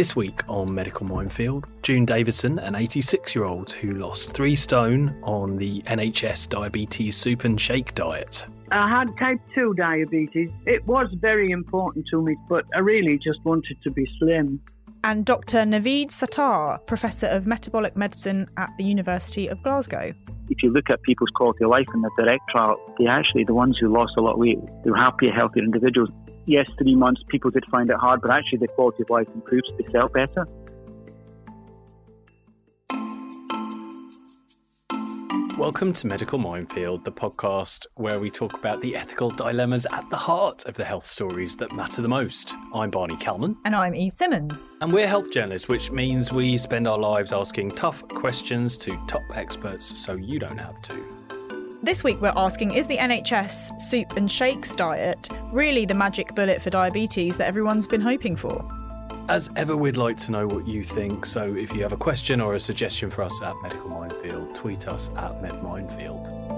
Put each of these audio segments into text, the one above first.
This week on Medical Minefield, June Davidson, an 86 year old who lost three stone on the NHS diabetes soup and shake diet. I had type 2 diabetes. It was very important to me, but I really just wanted to be slim. And Dr. Naveed Sattar, Professor of Metabolic Medicine at the University of Glasgow. If you look at people's quality of life in the direct trial, they actually, the ones who lost a lot of weight, they were happier, healthier individuals. Yes, three months, people did find it hard, but actually the quality of life improves, they felt better. Welcome to Medical Minefield, the podcast where we talk about the ethical dilemmas at the heart of the health stories that matter the most. I'm Barney Calman. And I'm Eve Simmons. And we're health journalists, which means we spend our lives asking tough questions to top experts so you don't have to. This week, we're asking Is the NHS soup and shakes diet really the magic bullet for diabetes that everyone's been hoping for? As ever, we'd like to know what you think. So if you have a question or a suggestion for us at Medical Minefield, tweet us at MedMinefield.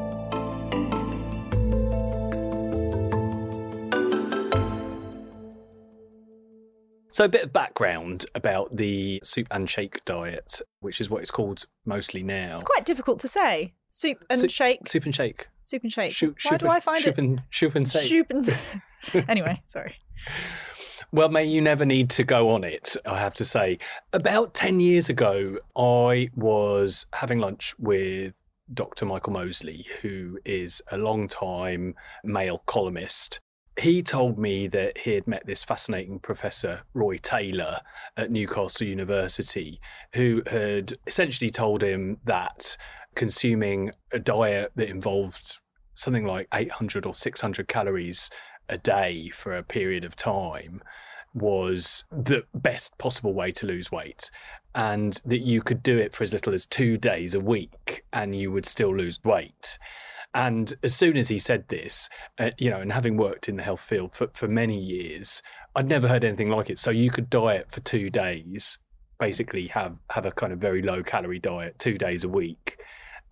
So, a bit of background about the soup and shake diet, which is what it's called mostly now. It's quite difficult to say. Soup and Soup- shake. Soup and shake. Soup and shake. Why do I find shoop it? And, shoop and shake. Soup and. anyway, sorry. Well, may you never need to go on it, I have to say. About 10 years ago, I was having lunch with Dr. Michael Mosley, who is a long time Mail columnist. He told me that he had met this fascinating professor, Roy Taylor, at Newcastle University, who had essentially told him that consuming a diet that involved something like 800 or 600 calories a day for a period of time was the best possible way to lose weight and that you could do it for as little as two days a week and you would still lose weight. And as soon as he said this uh, you know and having worked in the health field for, for many years i'd never heard anything like it. So you could diet for two days basically have have a kind of very low calorie diet two days a week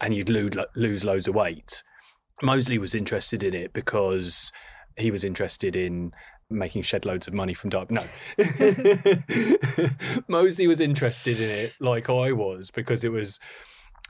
and you'd lose, lose loads of weight mosley was interested in it because he was interested in making shed loads of money from diet. No, Mosley was interested in it like I was because it was,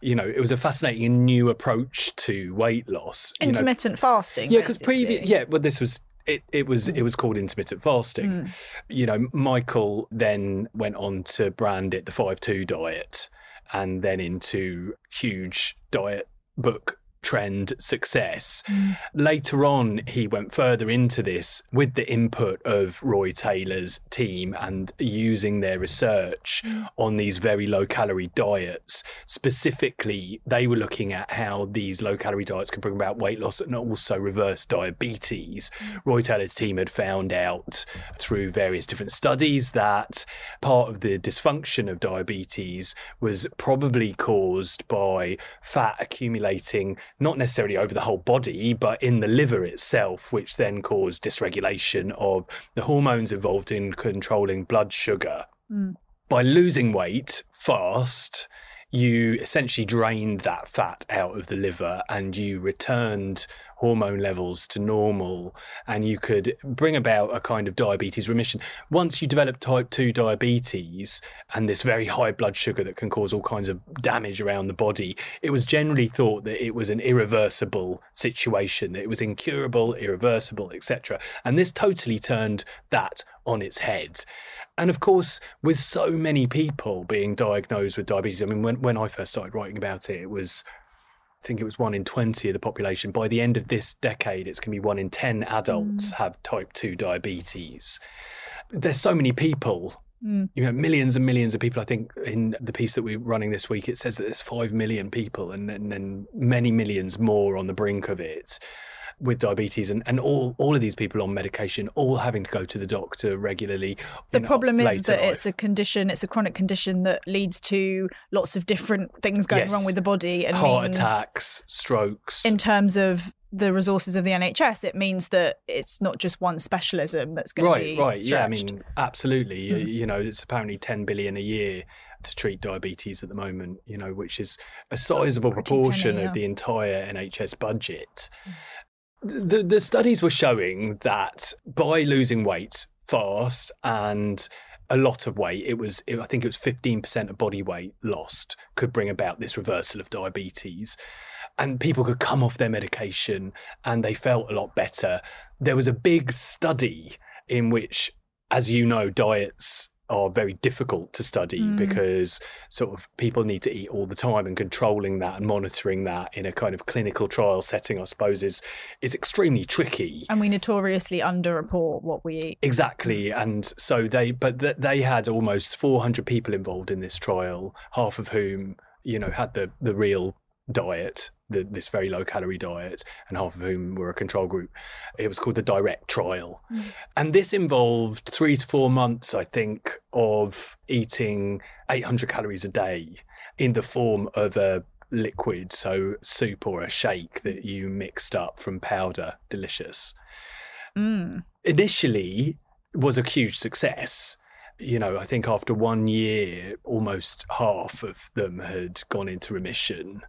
you know, it was a fascinating and new approach to weight loss. You know, Intermittent fasting. yeah, because previous, yeah, well, this was it. It was it was called intermittent fasting. Mm. You know, Michael then went on to brand it the five two diet, and then into huge diet book trend success. Mm. Later on, he went further into this with the input of Roy Taylor's team and using their research on these very low calorie diets. Specifically, they were looking at how these low calorie diets could bring about weight loss and also reverse diabetes. Roy Taylor's team had found out through various different studies that part of the dysfunction of diabetes was probably caused by fat accumulating not necessarily over the whole body, but in the liver itself, which then caused dysregulation of the hormones involved in controlling blood sugar. Mm. By losing weight fast, you essentially drained that fat out of the liver and you returned hormone levels to normal and you could bring about a kind of diabetes remission. Once you develop type 2 diabetes and this very high blood sugar that can cause all kinds of damage around the body, it was generally thought that it was an irreversible situation, that it was incurable, irreversible, etc. And this totally turned that on its head. And of course, with so many people being diagnosed with diabetes, I mean, when, when I first started writing about it, it was I think it was one in 20 of the population. By the end of this decade, it's going to be one in 10 adults have type 2 diabetes. There's so many people, Mm. you know, millions and millions of people. I think in the piece that we're running this week, it says that there's 5 million people and, and then many millions more on the brink of it with diabetes and, and all, all of these people on medication, all having to go to the doctor regularly. The problem is that life. it's a condition, it's a chronic condition that leads to lots of different things going Yes. wrong with the body and heart attacks, strokes. in terms of the resources of the NHS, it means that it's not just one specialism that's going right to be right yeah i mean absolutely You- Mm. you know it's apparently 10 billion a year to treat diabetes at the moment you know which is a sizable proportion penny, of the entire nhs budget the, the studies were showing that by losing weight fast and a lot of weight. It was, I think it was 15% of body weight lost could bring about this reversal of diabetes. And people could come off their medication and they felt a lot better. There was a big study in which, as you know, diets are very difficult to study mm. because sort of people need to eat all the time and controlling that and monitoring that in a kind of clinical trial setting, I suppose, is is extremely tricky. And we notoriously underreport what we eat. Exactly, and so they but th- they had almost 400 people involved in this trial, half of whom you know had the the real diet the, this very low calorie diet, and half of whom were a control group. It was called the direct trial. Mm. And this involved three to four months, I think, of eating 800 calories a day in the form of a liquid, so soup or a shake that you mixed up from powder. Delicious. Mm. Initially, was a huge success you know, I think after one year, almost half of them had gone into remission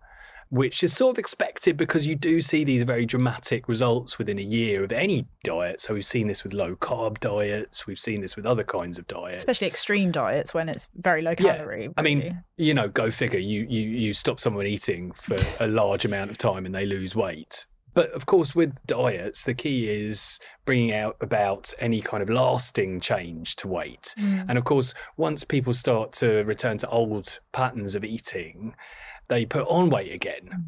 which is sort of expected because you do see these very dramatic results within a year of any diet. So we've seen this with low carb diets, we've seen this with other kinds of diets, especially extreme diets when it's very low calorie. Yeah. I mean, you know, go figure. You you you stop someone eating for a large amount of time and they lose weight. But of course, with diets, the key is bringing out about any kind of lasting change to weight. Mm. And of course, once people start to return to old patterns of eating, they put on weight again. Mm.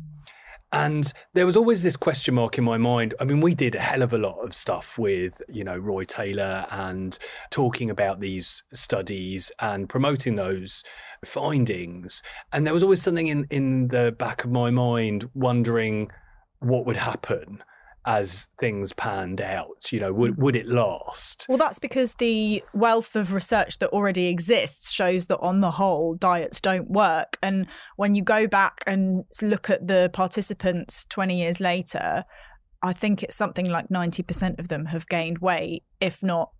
And there was always this question mark in my mind. I mean, we did a hell of a lot of stuff with, you know, Roy Taylor and talking about these studies and promoting those findings. And there was always something in, in the back of my mind wondering what would happen as things panned out? You know, would, would it last? Well, that's because the wealth of research that already exists shows that on the whole, diets don't work. And when you go back and look at the participants 20 years later, I think it's something like 90% of them have gained weight, if not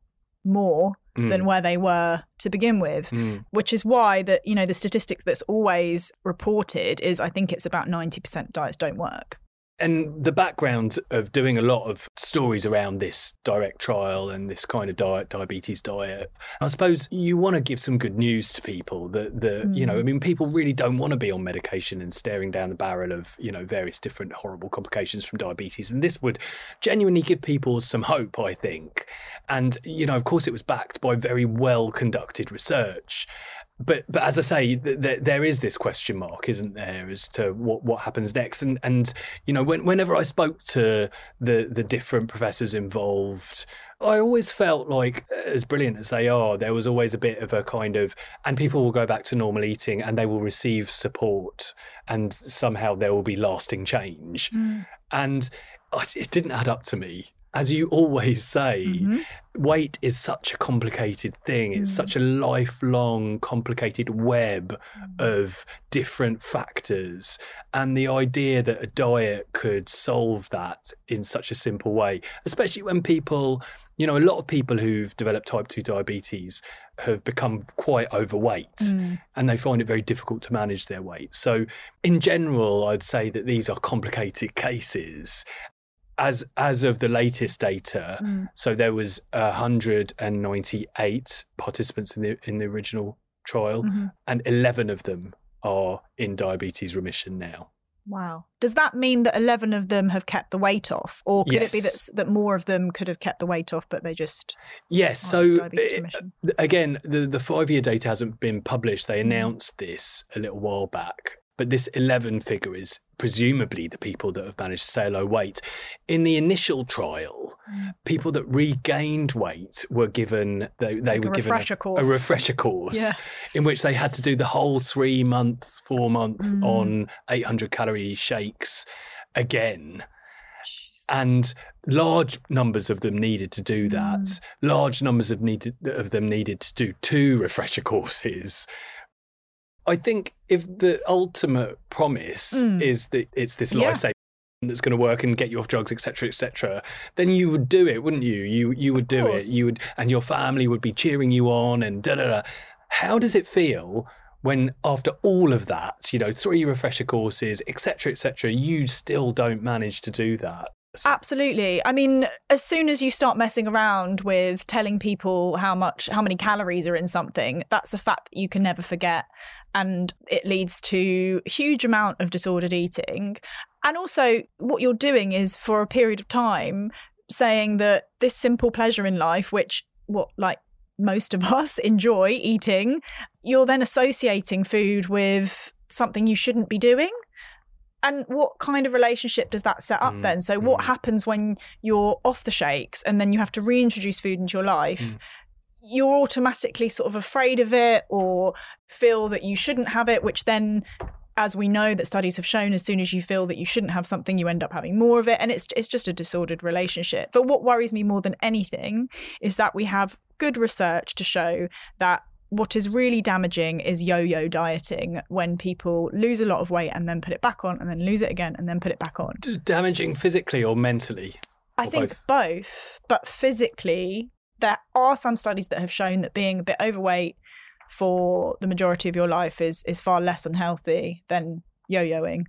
more mm. than where they were to begin with mm. which is why that you know the statistics that's always reported is i think it's about 90% diets don't work and the background of doing a lot of stories around this direct trial and this kind of diet, diabetes diet, I suppose you want to give some good news to people that, that mm. you know, I mm. mean, people really don't want to be on medication and staring down the barrel of, you know, various different horrible complications from diabetes. And this would genuinely give people some hope, I think. And, you know, of course, it was backed by very well conducted research but but as I say, th- th- there is this question mark, isn't there, as to what, what happens next? And and you know, when, whenever I spoke to the the different professors involved, I always felt like, as brilliant as they are, there was always a bit of a kind of, and people will go back to normal eating and they will receive support, and somehow there will be lasting change. Mm. And it didn't add up to me as you always say, mm-hmm. weight is such a complicated thing. It's mm. such a lifelong, complicated web mm. of different factors. And the idea that a diet could solve that in such a simple way, especially when people, you know, a lot of people who've developed type 2 diabetes have become quite overweight mm. and they find it very difficult to manage their weight. So, in general, I'd say that these are complicated cases as as of the latest data, mm. so there was 198 participants in the in the original trial, mm-hmm. and 11 of them are in diabetes remission now. Wow. Does that mean that 11 of them have kept the weight off? Or could yes. it be that, that more of them could have kept the weight off, but they just. Yes. So, it, again, the, the five year data hasn't been published. They mm. announced this a little while back. But this 11 figure is presumably the people that have managed to stay low weight. In the initial trial, mm. people that regained weight were given they, they like were given a, a, refresher course yeah. in which they had to do the whole three month, four month mm. on 800 calorie shakes again. Jeez. And large numbers of them needed to do that. Mm. Large numbers of needed of them needed to do two refresher courses I think if the ultimate promise mm. is that it's this yeah. lifesaver that's going to work and get you off drugs, etc., etc., then you would do it, wouldn't you? You you would do it. You would, and your family would be cheering you on, and da da da. How does it feel when, after all of that, you know, three refresher courses, etc., etc., you still don't manage to do that? Absolutely. I mean, as soon as you start messing around with telling people how much, how many calories are in something, that's a fact that you can never forget. And it leads to huge amount of disordered eating. And also, what you're doing is for a period of time saying that this simple pleasure in life, which what like most of us enjoy eating, you're then associating food with something you shouldn't be doing and what kind of relationship does that set up mm, then? So, mm. what happens when you're off the shakes and then you have to reintroduce food into your life? Mm. You're automatically sort of afraid of it or feel that you shouldn't have it, which then, as we know that studies have shown, as soon as you feel that you shouldn't have something, you end up having more of it. And it's, it's just a disordered relationship. But what worries me more than anything is that we have good research to show that what is really damaging is yo-yo dieting when people lose a lot of weight and then put it back on and then lose it again and then put it back on. Damaging physically or mentally? I think both? both, but physically there are some studies that have shown that being a bit overweight for the majority of your life is is far less unhealthy than yo-yoing.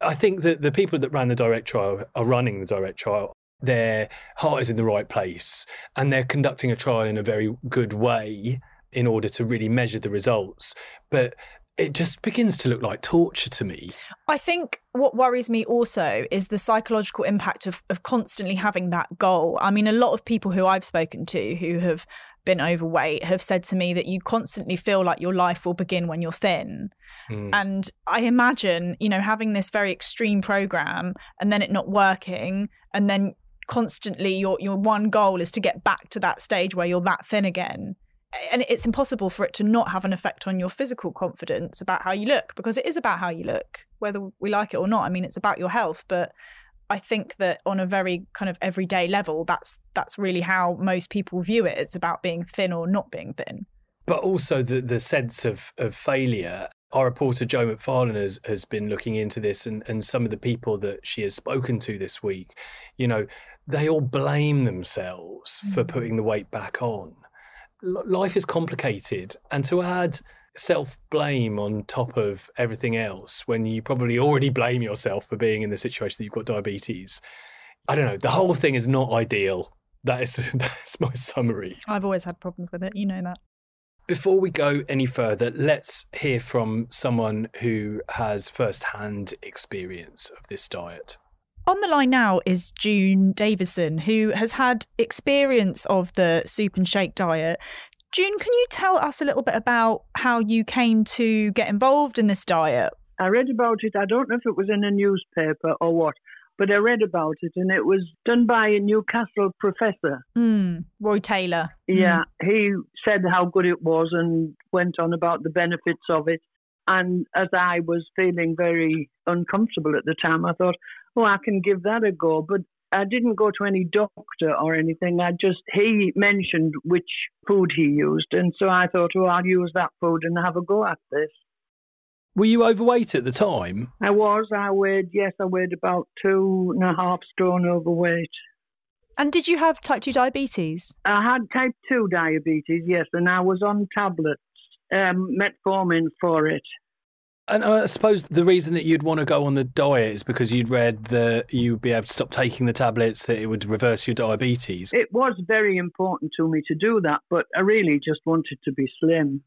I think that the people that ran the direct trial are running the direct trial their heart is in the right place and they're conducting a trial in a very good way in order to really measure the results. But it just begins to look like torture to me. I think what worries me also is the psychological impact of, of constantly having that goal. I mean, a lot of people who I've spoken to who have been overweight have said to me that you constantly feel like your life will begin when you're thin. Mm. And I imagine, you know, having this very extreme program and then it not working and then constantly your your one goal is to get back to that stage where you're that thin again and it's impossible for it to not have an effect on your physical confidence about how you look because it is about how you look whether we like it or not. I mean it's about your health but i think that on a very kind of everyday level that's that's really how most people view it. It's about being thin or not being thin. But also the the sense of of failure. Our reporter Jo Macfarlane has, has been looking into this and, and some of the people that she has spoken to this week, you know, they all blame themselves for mm. putting the weight back on life is complicated, and to add self blame on top of everything else when you probably already blame yourself for being in the situation that you've got diabetes. I don't know. The whole thing is not ideal. That is that's my summary. I've always had problems with it. You know that. Before we go any further, let's hear from someone who has first-hand experience of this diet. On the line now is June Davison, who has had experience of the soup and shake diet. June, can you tell us a little bit about how you came to get involved in this diet? I read about it. I don't know if it was in a newspaper or what, but I read about it, and it was done by a Newcastle professor. Mm, Roy Taylor. Yeah, mm. he said how good it was and went on about the benefits of it. And as I was feeling very uncomfortable at the time, I thought, oh, I can give that a go. But I didn't go to any doctor or anything. I just, he mentioned which food he used. And so I thought, oh, I'll use that food and have a go at this. Were you overweight at the time? I was. I weighed, yes, I weighed about two and a half stone overweight. And did you have type 2 diabetes? I had type 2 diabetes, yes, and I was on tablets, um, metformin for it. And I suppose the reason that you'd want to go on the diet is because you'd read that you'd be able to stop taking the tablets, that it would reverse your diabetes. It was very important to me to do that, but I really just wanted to be slim.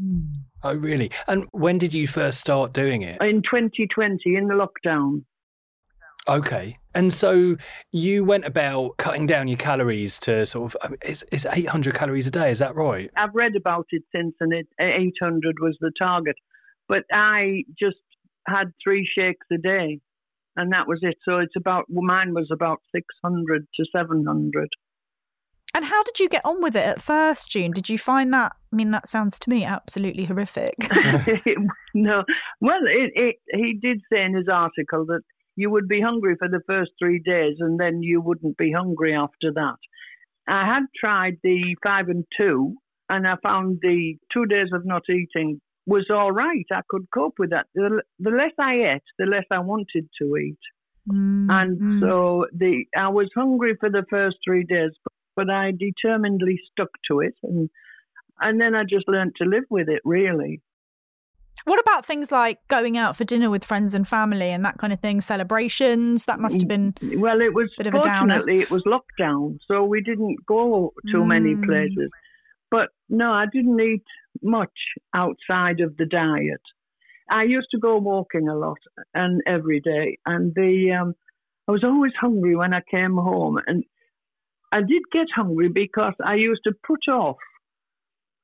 Hmm. Oh, really? And when did you first start doing it? In 2020, in the lockdown. Okay. And so you went about cutting down your calories to sort of, um, it's, it's 800 calories a day, is that right? I've read about it since, and it, 800 was the target. But I just had three shakes a day, and that was it. So it's about mine was about six hundred to seven hundred. And how did you get on with it at first, June? Did you find that? I mean, that sounds to me absolutely horrific. no, well, it, it, he did say in his article that you would be hungry for the first three days, and then you wouldn't be hungry after that. I had tried the five and two, and I found the two days of not eating was all right. I could cope with that. The, the less I ate, the less I wanted to eat. Mm-hmm. And so the I was hungry for the first three days, but, but I determinedly stuck to it, and and then I just learned to live with it. Really. What about things like going out for dinner with friends and family and that kind of thing, celebrations? That must have been Well, it was Bit of a downer. fortunately it was lockdown, so we didn't go to many Mm. places. But no, I didn't eat much outside of the diet. I used to go walking a lot and every day, and the um, I was always hungry when I came home, and I did get hungry because I used to put off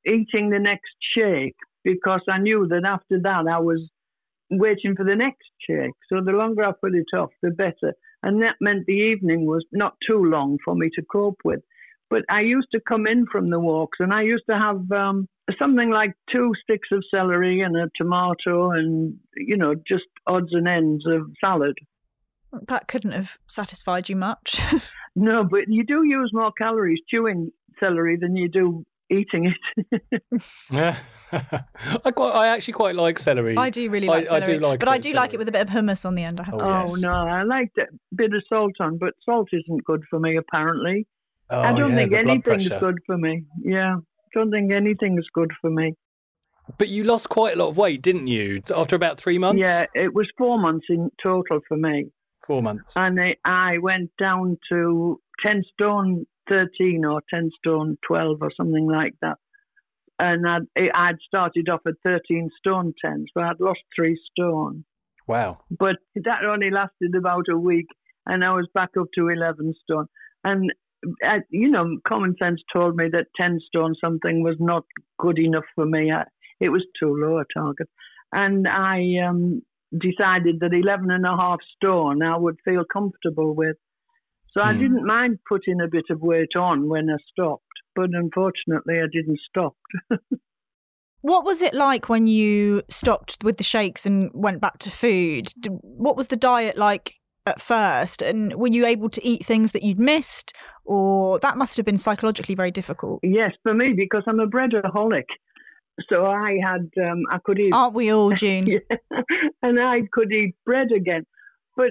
eating the next shake because I knew that after that I was waiting for the next shake. So the longer I put it off, the better. And that meant the evening was not too long for me to cope with. But I used to come in from the walks and I used to have um, something like two sticks of celery and a tomato and, you know, just odds and ends of salad. that couldn't have satisfied you much. No, but you do use more calories chewing celery than you do eating it. Yeah. I quite, I actually quite like celery. I do really I- like I do like a but I do of like it with a bit of hummus on the end. I have to Oh, say. Oh no, I like a bit of salt on, but salt isn't good for me apparently. Oh, I don't yeah, think blood anything's good for me. Yeah, don't think anything's good for me. But you lost quite a lot of weight, didn't you? After about three months? Yeah, it was four months in total for me, Four months. and I, I went down to ten stone thirteen or ten stone twelve or something like that. And I'd, I'd started off at thirteen stone ten, so I'd lost three stone. Wow. but that only lasted about a week, and I was back up to 11 stone. And, uh, you know, common sense told me that 10 stone something was not good enough for me. I, it was too low a target. And I um, decided that 11 and a half stone I would feel comfortable with. So I Hmm. didn't mind putting a bit of weight on when I stopped, but unfortunately I didn't stop. What was it like when you stopped with the shakes and went back to food? What was the diet like at first? And were you able to eat things that you'd missed? Or that must have been psychologically very difficult. Yes, for me, because I'm a breadaholic. So I had, um, I could eat Aren't we all, June? Yeah. and I could eat bread again. But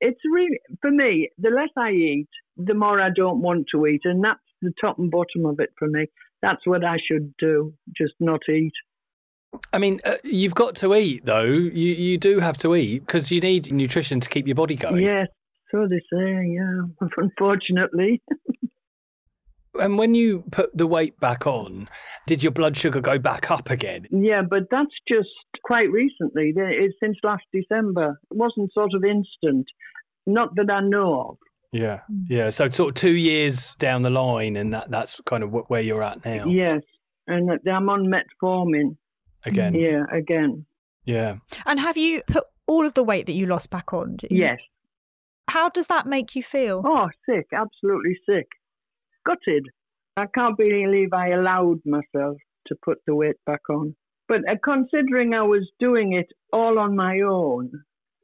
it's really, for me, the less I eat, the more I don't want to eat. And that's the top and bottom of it for me. That's what I should do, just not eat. I mean, uh, you've got to eat, though. You you do have to eat because you need nutrition to keep your body going. Yes, so they say, yeah, unfortunately. And when you put the weight back on, did your blood sugar go back up again? Yeah, but that's just quite recently. It's since last December. It wasn't sort of instant. Not that I know of. Yeah, yeah. So sort of two years down the line, and that that's kind of where you're at now. Yes. And I'm on metformin. Again. Yeah, again. Yeah. And have you put all of the weight that you lost back on? Yes. How does that make you feel? Oh, sick, absolutely sick. Gutted. I can't believe I allowed myself to put the weight back on. But uh, considering I was doing it all on my own,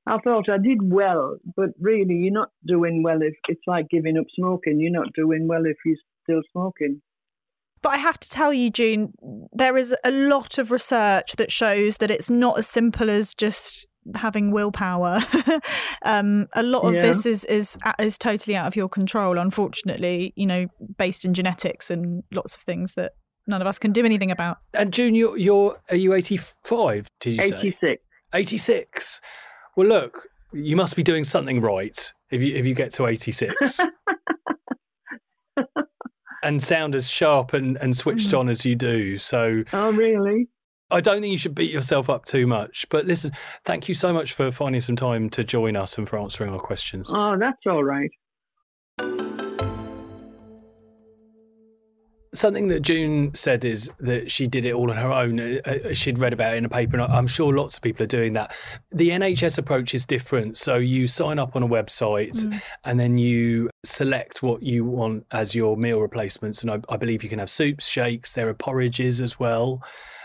I thought I did well. But really, you're not doing well if it's like giving up smoking. You're not doing well if you're still smoking. But I have to tell you, June, there is a lot of research that shows that it's not as simple as just having willpower. um, a lot of Yeah. this is is is totally out of your control. Unfortunately, you know, based in genetics and lots of things that none of us can do anything about. And June, you're, you're are you 85? Did you say 86. 86? Well, look, you must be doing something right if you if you get to 86 and sound as sharp and, and switched on mm. as you do. So Oh, really? I don't think you should beat yourself up too much. But listen, thank you so much for finding some time to join us and for answering our questions. Oh, that's all right. Something that June said is that she did it all on her own. Uh, uh, She'd read about it in a paper, and I'm sure lots of people are doing that. The NHS approach is different. So you sign up on a website and then you select what you want as your meal replacements. And I, I believe you can have soups, shakes, there are porridges as well.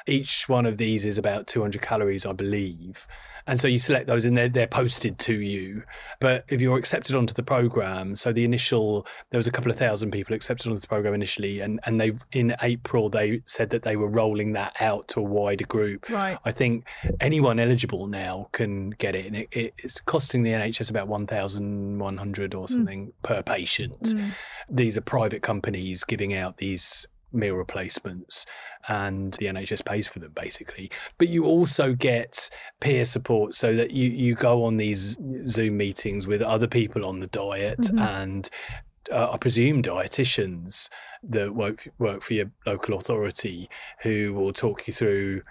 Each one of these is about 200 calories, I believe. And so you select those and they're, they're posted to you. But if you're accepted onto the program, so the initial, there was a couple of thousand people accepted onto the program initially, and, and they in April they said that they were rolling that out to a wider group. Right. I think anyone eligible now can get it, and it, it, it's costing the NHS about one thousand one hundred or hmm. something per patient. Hmm. These are private companies giving out these meal replacements and the NHS pays for them basically. But you also get peer support so that you, you go on these Zoom meetings with other people on the diet mm-hmm. and uh, I presume dietitians that work work for your local authority who will talk you through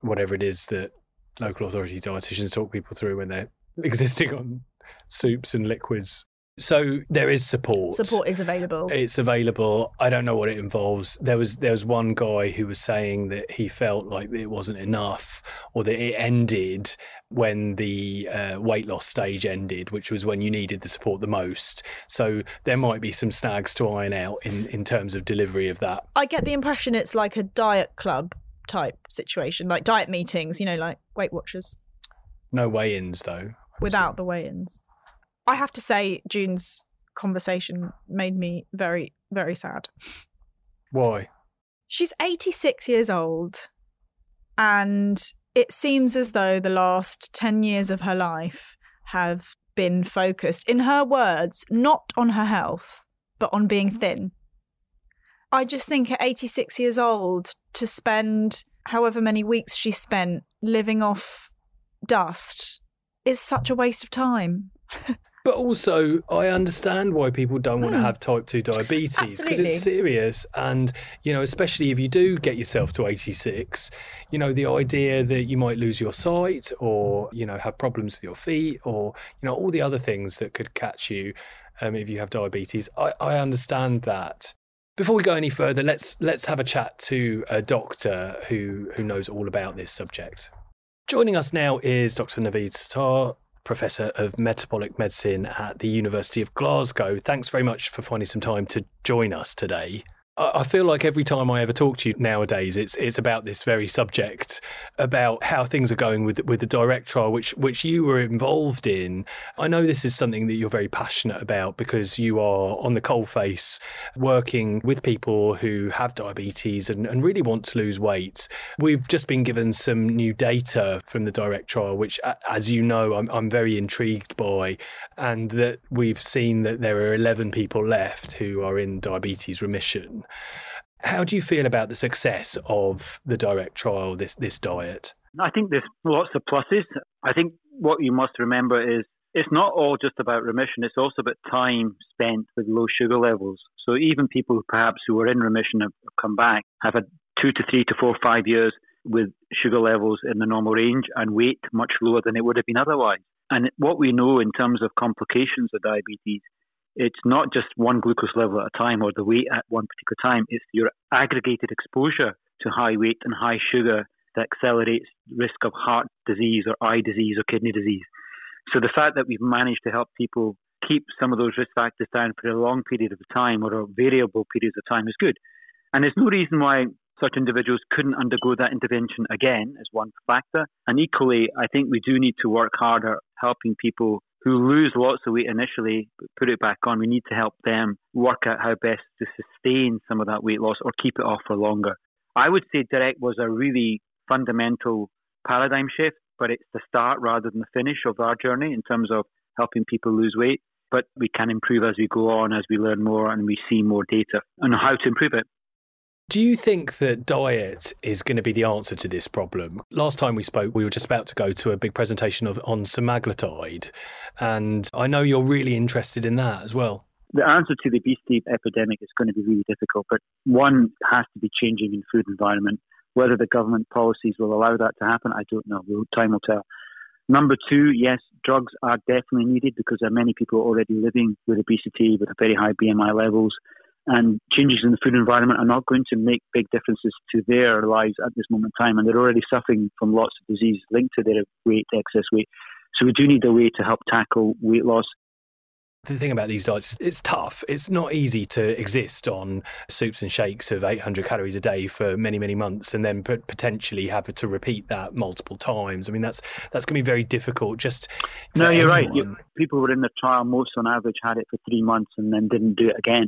whatever it is that local authority dietitians talk people through when they're existing on soups and liquids so there is support. Support is available. It's available. I don't know what it involves. There was there was one guy who was saying that he felt like it wasn't enough, or that it ended when the uh, weight loss stage ended, which was when you needed the support the most. So there might be some snags to iron out in in terms of delivery of that. I get the impression it's like a diet club type situation, like diet meetings. You know, like Weight Watchers. No weigh-ins though. Without the weigh-ins. I have to say, June's conversation made me very, very sad. Why? She's 86 years old, and it seems as though the last 10 years of her life have been focused, in her words, not on her health, but on being mm-hmm. thin. I just think at 86 years old, to spend however many weeks she spent living off dust is such a waste of time. But also, I understand why people don't want to hmm. have type 2 diabetes because it's serious. And, you know, especially if you do get yourself to 86, you know, the idea that you might lose your sight or, you know, have problems with your feet or, you know, all the other things that could catch you um, if you have diabetes, I, I understand that. Before we go any further, let's let's have a chat to a doctor who who knows all about this subject. Joining us now is Dr. Naveed Sattar, Professor of Metabolic Medicine at the University of Glasgow. Thanks very much for finding some time to join us today. I feel like every time I ever talk to you nowadays, it's it's about this very subject, about how things are going with with the direct trial, which which you were involved in. I know this is something that you're very passionate about because you are on the coalface, working with people who have diabetes and, and really want to lose weight. We've just been given some new data from the direct trial, which, as you know, I'm I'm very intrigued by, and that we've seen that there are 11 people left who are in diabetes remission. How do you feel about the success of the direct trial, this this diet? I think there's lots of pluses. I think what you must remember is it's not all just about remission, it's also about time spent with low sugar levels. So even people who perhaps who are in remission have come back have had two to three to four, five years with sugar levels in the normal range and weight much lower than it would have been otherwise. And what we know in terms of complications of diabetes it's not just one glucose level at a time or the weight at one particular time. It's your aggregated exposure to high weight and high sugar that accelerates risk of heart disease or eye disease or kidney disease. So the fact that we've managed to help people keep some of those risk factors down for a long period of time or a variable periods of time is good. And there's no reason why such individuals couldn't undergo that intervention again as one factor. And equally, I think we do need to work harder helping people who lose lots of weight initially, but put it back on. We need to help them work out how best to sustain some of that weight loss or keep it off for longer. I would say direct was a really fundamental paradigm shift, but it's the start rather than the finish of our journey in terms of helping people lose weight. But we can improve as we go on, as we learn more and we see more data on how to improve it. Do you think that diet is going to be the answer to this problem? Last time we spoke, we were just about to go to a big presentation of on semaglutide, and I know you're really interested in that as well. The answer to the obesity epidemic is going to be really difficult, but one has to be changing in food environment. Whether the government policies will allow that to happen, I don't know. Time will tell. Number two, yes, drugs are definitely needed because there are many people already living with obesity with very high BMI levels and changes in the food environment are not going to make big differences to their lives at this moment in time. And they're already suffering from lots of diseases linked to their weight, excess weight. So we do need a way to help tackle weight loss. The thing about these diets, it's tough. It's not easy to exist on soups and shakes of 800 calories a day for many, many months, and then potentially have to repeat that multiple times. I mean, that's that's going to be very difficult. Just no, you're anyone. right. You, people were in the trial. Most, on average, had it for three months and then didn't do it again.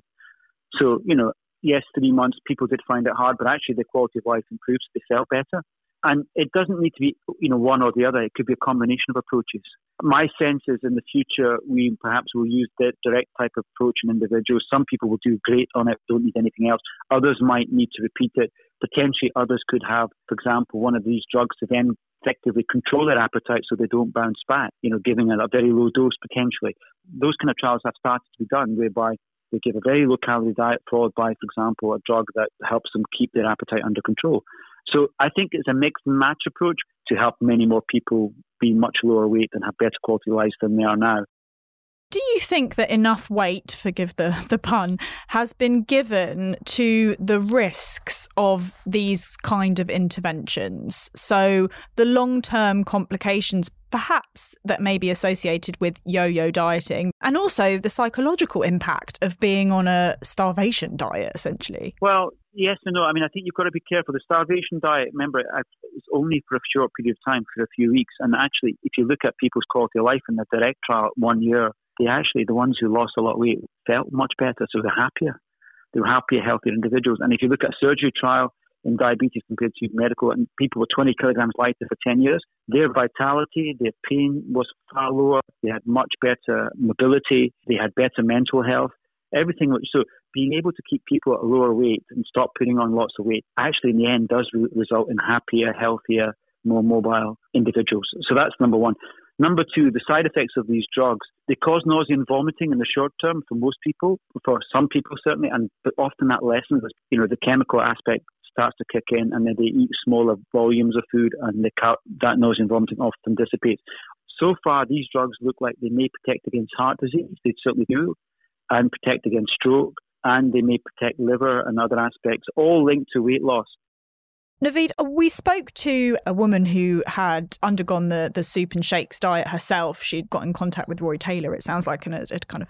So, you know, yes, three months people did find it hard, but actually the quality of life improved. They felt better. And it doesn't need to be, you know, one or the other. It could be a combination of approaches. My sense is in the future, we perhaps will use the direct type of approach in individuals. Some people will do great on it, don't need anything else. Others might need to repeat it. Potentially, others could have, for example, one of these drugs to then effectively control their appetite so they don't bounce back, you know, giving it a very low dose potentially. Those kind of trials have started to be done whereby they give a very low calorie diet followed by, for example, a drug that helps them keep their appetite under control. So I think it's a mixed match approach to help many more people be much lower weight and have better quality lives than they are now. Do you think that enough weight, forgive the, the pun, has been given to the risks of these kind of interventions? So the long term complications perhaps that may be associated with yo-yo dieting and also the psychological impact of being on a starvation diet essentially. Well yes and no. I mean i think you've got to be careful. The starvation diet remember uh, it's only for a short period of time for a few weeks. And actually if you look at people's quality of life in the direct trial one year they actually the ones who lost a lot of weight felt much better so they're happier they were happier healthier individuals and if you look at a surgery trial in diabetes compared to medical, and people were 20 kilograms lighter for 10 years. Their vitality, their pain was far lower. They had much better mobility. They had better mental health. Everything. So being able to keep people at a lower weight and stop putting on lots of weight actually in the end does re- result in happier, healthier, more mobile individuals. So that's number one. Number two, the side effects of these drugs, they cause nausea and vomiting in the short term for most people, for some people certainly, and but often that lessens, you know, the chemical aspect starts to kick in, and then they eat smaller volumes of food, and the, that nausea and vomiting often dissipates. So far, these drugs look like they may protect against heart disease. They certainly do, and protect against stroke, and they may protect liver and other aspects, all linked to weight loss. Naveed, we spoke to a woman who had undergone the, the soup and shakes diet herself. She'd got in contact with Roy Taylor, it sounds like, and had kind of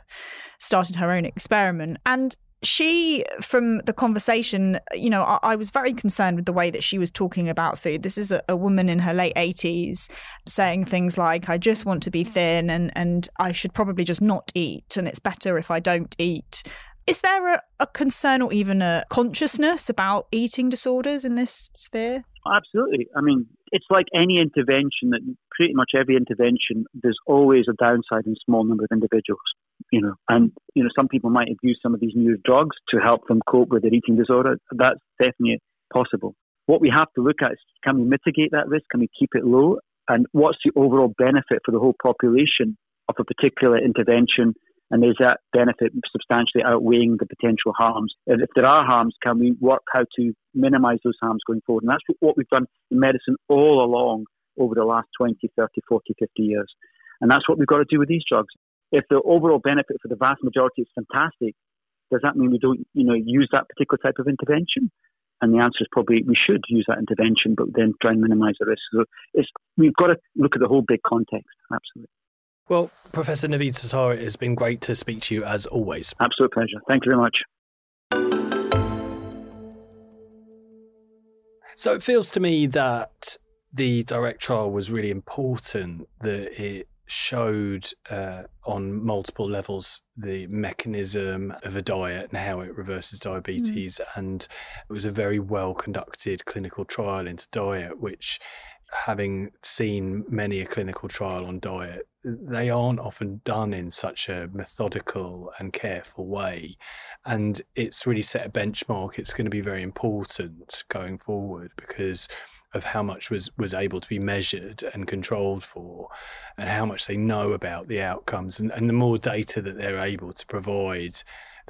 started her own experiment. And she, from the conversation, you know, I, I, was very concerned with the way that she was talking about food. This is a, a, woman in her late 80s saying things like, I just want to be thin and, and I should probably just not eat, and it's better if I don't eat. Is there a, a concern or even a consciousness about eating disorders in this sphere? Oh, absolutely. I mean, it's like any intervention that pretty much every intervention, there's always a downside in small number of individuals you know, and you know, some people might abuse some of these new drugs to help them cope with their eating disorder. That's definitely possible. What we have to look at is can we mitigate that risk? Can we keep it low? And what's the overall benefit for the whole population of a particular intervention? And is that benefit substantially outweighing the potential harms? And if there are harms, can we work how to minimize those harms going forward? And that's what we've done in medicine all along over the last 20, 30, 40, 50 years. And that's what we've got to do with these drugs if the overall benefit for the vast majority is fantastic, does that mean we don't, you know, use that particular type of intervention? And the answer is probably we should use that intervention, but then try and minimise the risk. So it's, we've got to look at the whole big context. Absolutely. Well, Professor Naveed Sattar, it has been great to speak to you as always. Absolute pleasure. Thank you very much. So it feels to me that the direct trial was really important, that it showed uh, on multiple levels the mechanism of a diet and how it reverses mm. diabetes. Mm. And it was a very well conducted clinical trial into diet, which, having seen many a clinical trial on diet, they aren't often done in such a methodical and careful way. And it's really set a benchmark. It's going to be very important going forward because of how much was was able to be measured and controlled for and how much they know about the outcomes and, and the more data that they're able to provide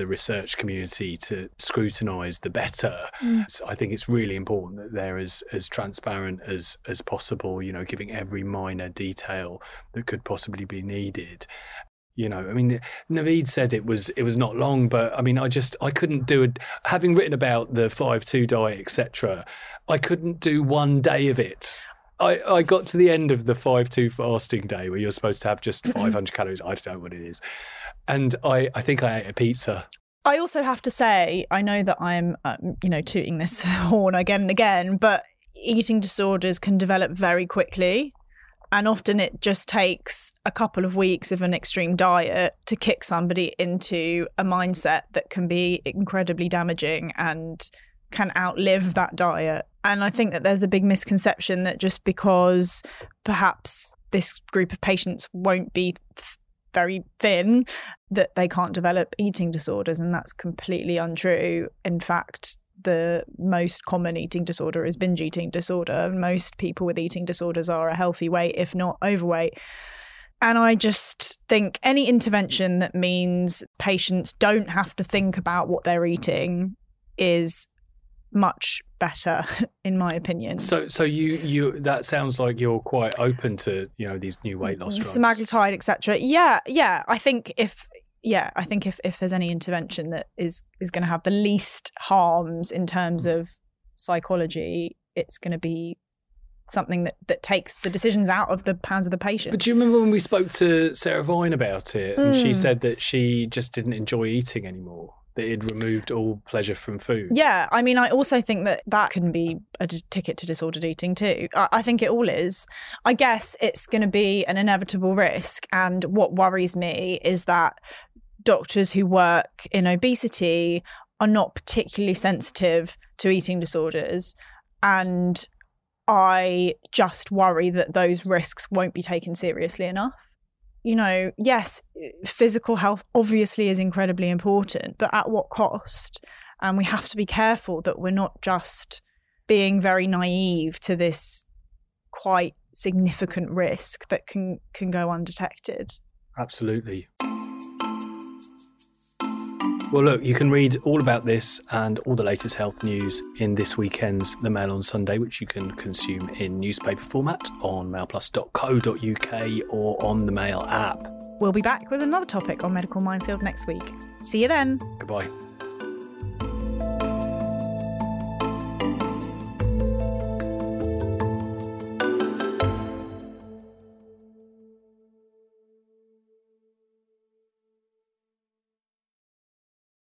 the research community to scrutinize the better. Mm. so i think it's really important that they're as as transparent as as possible you know giving every minor detail that could possibly be needed. You know i mean naveed said it was it was not long but i mean i just i couldn't do it having written about the 5-2 diet etc i couldn't do one day of it I, I got to the end of the 5-2 fasting day where you're supposed to have just 500 calories. I don't know what it is. And i i think i ate a pizza. I also have to say, I know that I'm, um, you know, tooting this horn again and again, but eating disorders can develop very quickly. And often it just takes a couple of weeks of an extreme diet to kick somebody into a mindset that can be incredibly damaging and can outlive that diet. And I think that there's a big misconception that just because perhaps this group of patients won't be th- very thin, that they can't develop eating disorders. And that's completely untrue. In fact, the most common eating disorder is binge eating disorder. Most people with eating disorders are a healthy weight, if not overweight. And I just think any intervention that means patients don't have to think about what they're eating is much better in my opinion so so you you that sounds like you're quite open to you know these new weight loss drugs semaglutide etc yeah yeah i think if yeah i think if if there's any intervention that is is going to have the least harms in terms mm. of psychology it's going to be something that, that takes the decisions out of the hands of the patient. But do you remember when we spoke to Sarah Vine about it and mm. she hmm. said that she just didn't enjoy eating anymore? That it removed all pleasure from food. Yeah, I mean, I also think that that can be a d- ticket to disordered eating too. I, I think it all is. I guess it's going to be an inevitable risk. And what worries me is that doctors who work in obesity are not particularly sensitive to eating disorders. And I just worry that those risks won't be taken seriously enough you know, yes, physical health obviously is incredibly important, but at what cost? And we have to be careful that we're not just being very naive to this quite significant risk that can can go undetected. Absolutely. Well, look, you can read all about this and all the latest health news in this weekend's The Mail on Sunday, which you can consume in newspaper format on mailplus.co.uk or on the Mail app. We'll be back with another topic on Medical Minefield next week. See you then. Goodbye.